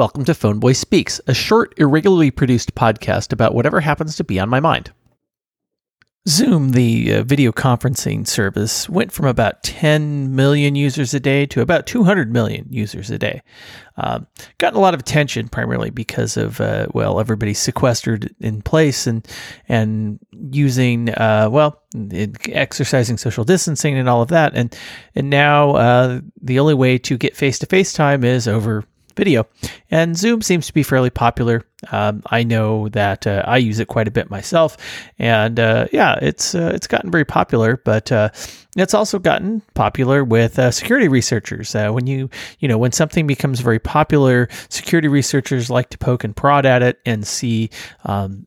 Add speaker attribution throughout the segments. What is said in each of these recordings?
Speaker 1: Welcome to Phoneboy Speaks, a short, irregularly produced podcast about whatever happens to be on my mind. Zoom, the uh, video conferencing service, went from about 10 million users a day to about 200 million users a day. Um, gotten a lot of attention primarily because of uh, well, everybody's sequestered in place and and using uh, well, exercising social distancing and all of that, and and now uh, the only way to get face to face time is over video. And Zoom seems to be fairly popular. Um, I know that uh, I use it quite a bit myself, and uh, yeah, it's uh, it's gotten very popular. But uh, it's also gotten popular with uh, security researchers. Uh, when you you know when something becomes very popular, security researchers like to poke and prod at it and see. Um,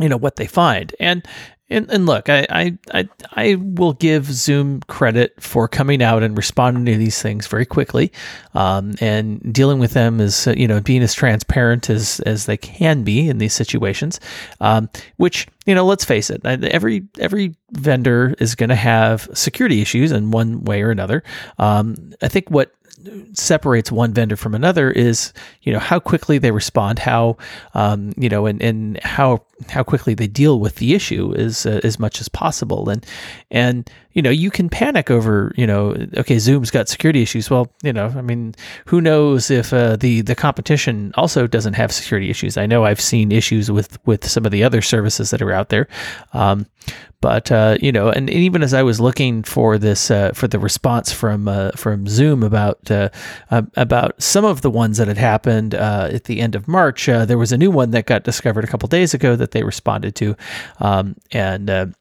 Speaker 1: you know what they find and and, and look, I, I, I I will give Zoom credit for coming out and responding to these things very quickly, um, and dealing with them as you know being as transparent as as they can be in these situations. Um, which you know, let's face it, every every vendor is going to have security issues in one way or another. Um, I think what separates one vendor from another is you know how quickly they respond how um, you know and, and how how quickly they deal with the issue is uh, as much as possible. And and you know you can panic over you know okay zoom's got security issues. Well you know i mean who knows if uh, the the competition also doesn't have security issues. I know i've seen issues with with some of the other services that are out there. Um, but uh, you know, and, and, even as I was looking for this uh, for the response from uh, from Zoom about uh, about some of the ones that had happened uh, at the end of March, uh, there was a new one that got discovered a couple days ago that they responded to, um, and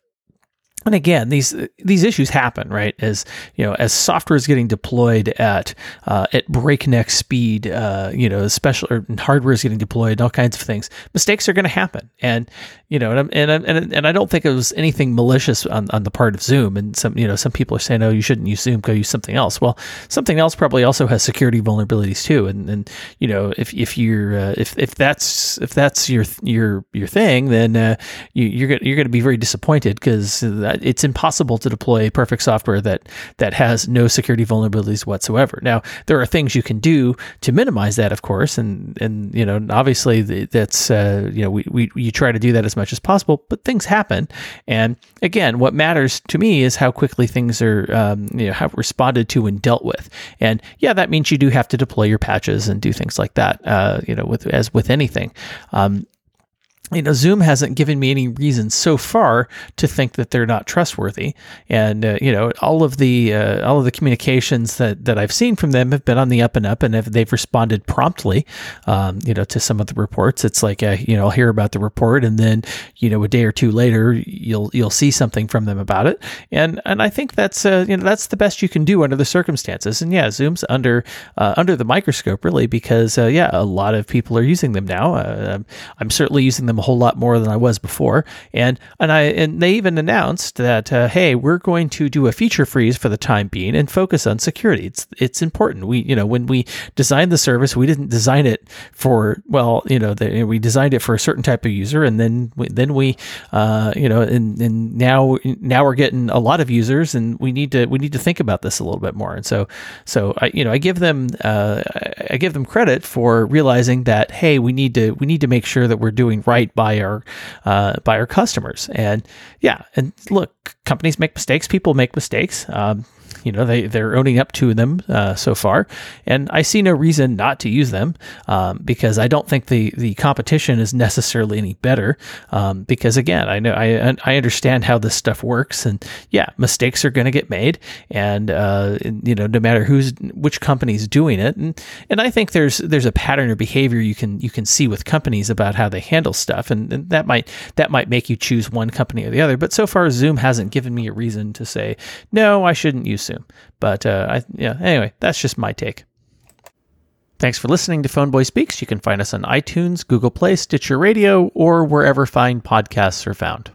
Speaker 1: and again, these these issues happen, right? As you know, as software is getting deployed at uh, at breakneck speed, uh, you know, special or hardware is getting deployed, all kinds of things. Mistakes are going to happen, and you know, and and and and I don't think it was anything malicious on, on the part of Zoom. And some you know, some people are saying, oh, you shouldn't use Zoom, go use something else. Well, something else probably also has security vulnerabilities too. And and you know, if if you're uh, if if that's if that's your your your thing, then uh, you, you're gonna, you're going to be very disappointed because it's impossible to deploy a perfect software that that has no security vulnerabilities whatsoever. Now, there are things you can do to minimize that, of course, and and you know, obviously that's uh, you know we, we you try to do that as much as possible, but things happen. And again, what matters to me is how quickly things are um, you know have responded to and dealt with. And yeah, that means you do have to deploy your patches and do things like that. Uh, you know, with as with anything. Um, you know, Zoom hasn't given me any reason so far to think that they're not trustworthy. And uh, you know, all of the uh, all of the communications that that I've seen from them have been on the up and up, and have, they've responded promptly. Um, you know, to some of the reports, it's like uh, you know, I'll hear about the report, and then you know, a day or two later, you'll you'll see something from them about it. And and I think that's uh, you know that's the best you can do under the circumstances. And yeah, Zoom's under uh, under the microscope really because uh, yeah, a lot of people are using them now. I'm certainly using them whole lot more than I was before. And and I and they even announced that uh, hey, we're going to do a feature freeze for the time being and focus on security. It's it's important. We you know when we designed the service, we didn't design it for well you know the, we designed it for a certain type of user, and then we, then we uh, you know and and now now we're getting a lot of users, and we need to we need to think about this a little bit more. And so so I you know I give them uh, I give them credit for realizing that hey, we need to we need to make sure that we're doing right by our uh, by our customers. And yeah, and look, companies make mistakes. People make mistakes. Um, you know they they're owning up to them uh, so far, and I see no reason not to use them um, because I don't think the the competition is necessarily any better. Um, because again, I know I I understand how this stuff works, and yeah, mistakes are going to get made, and uh, you know no matter who's which company's doing it, and and I think there's there's a pattern of behavior you can you can see with companies about how they handle stuff, and, and that might that might make you choose one company or the other. But so far, Zoom hasn't given me a reason to say no, I shouldn't use Zoom. But uh, I, yeah, anyway, that's just my take. Thanks for listening to Phoneboy Speaks. You can find us on iTunes, Google Play, Stitcher Radio, or wherever fine podcasts are found.